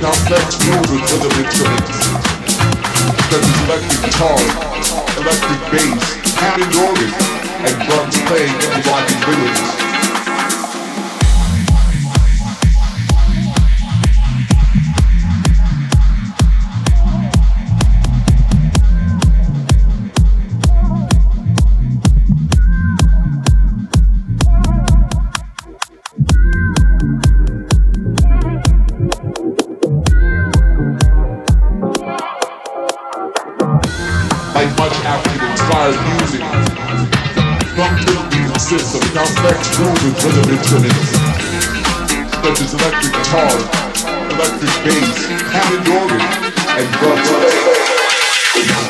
complex movement rhythm instruments, such as electric guitar, electric bass, Hammond organ, and drums playing interlocking rhythms. Complex movement rhythm instruments, such as electric guitar, electric bass, Hammond organ, and drums.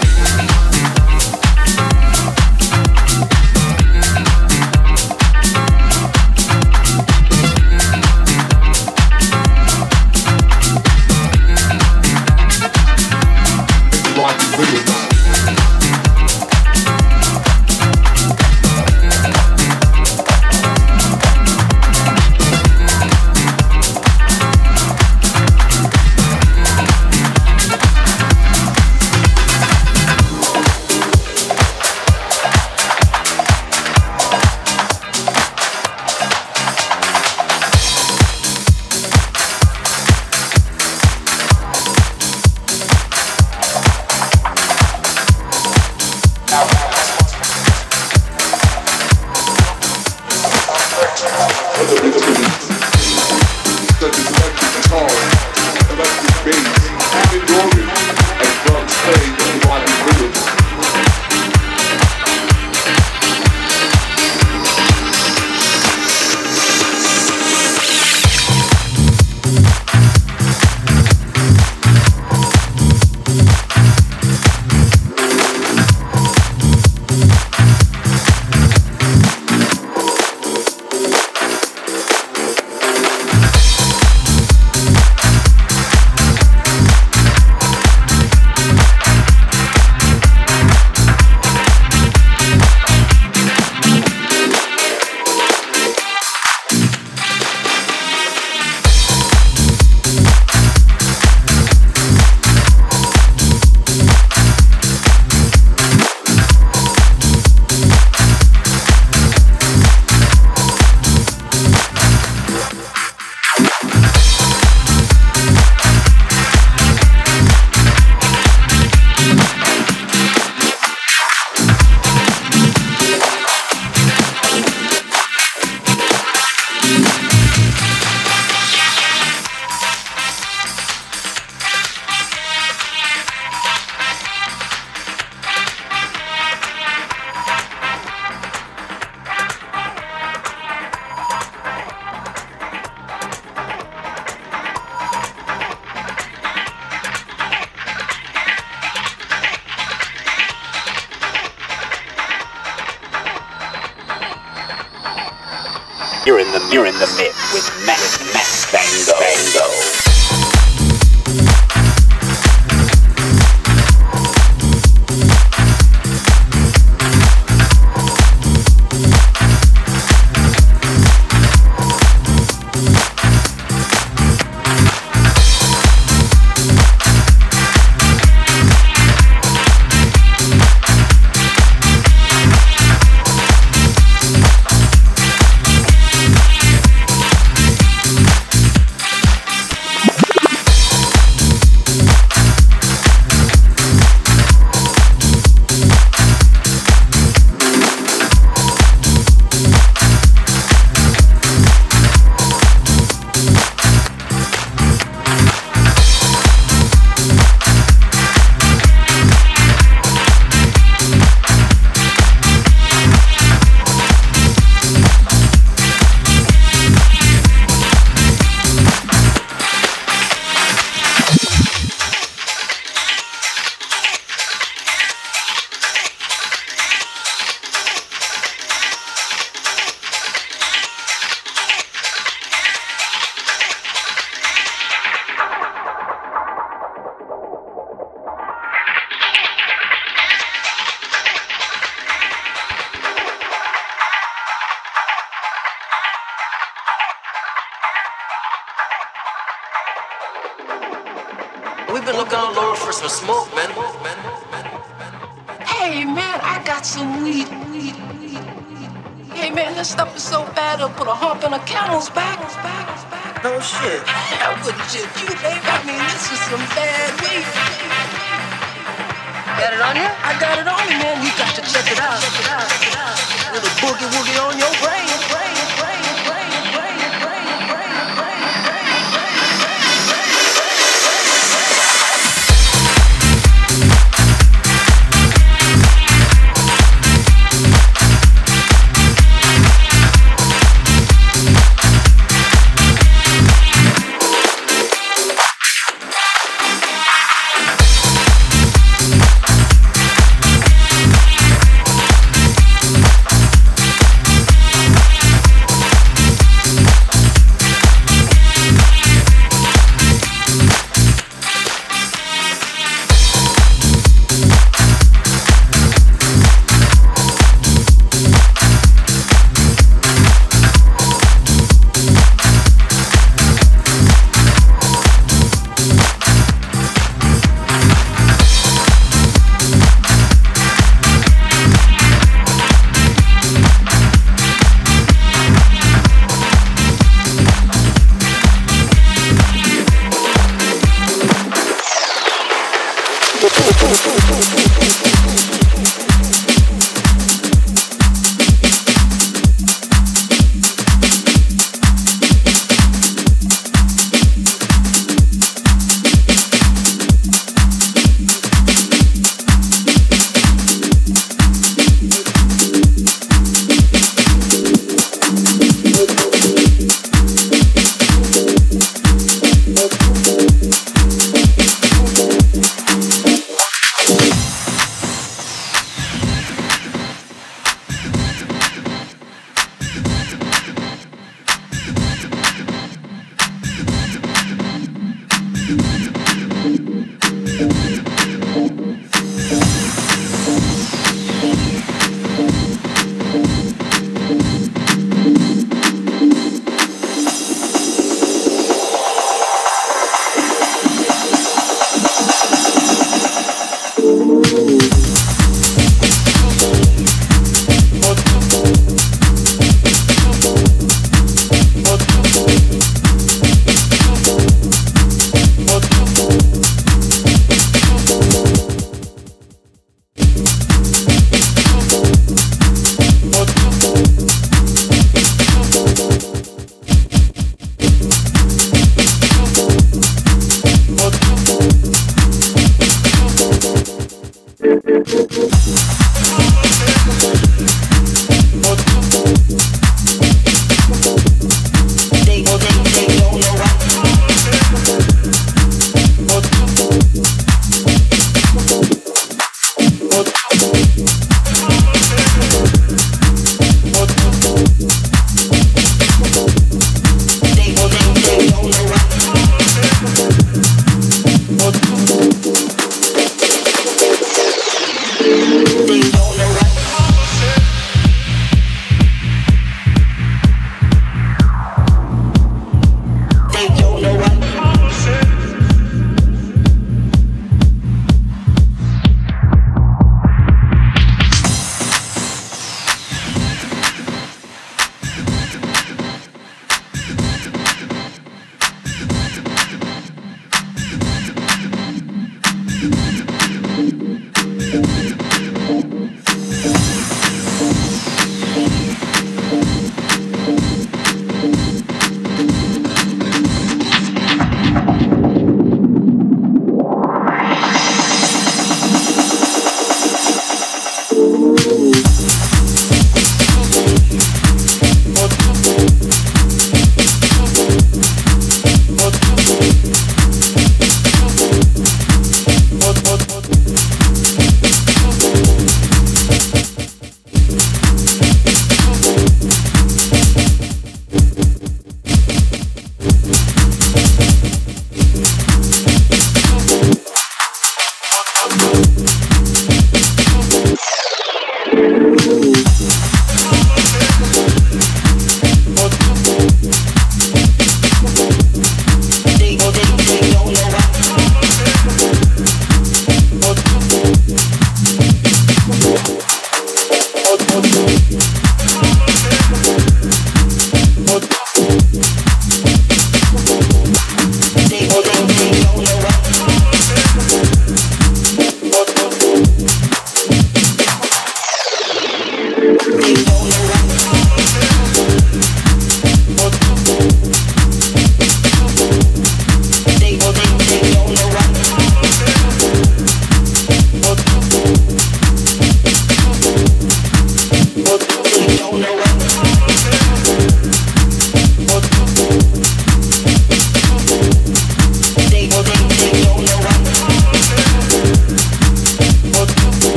Smoke,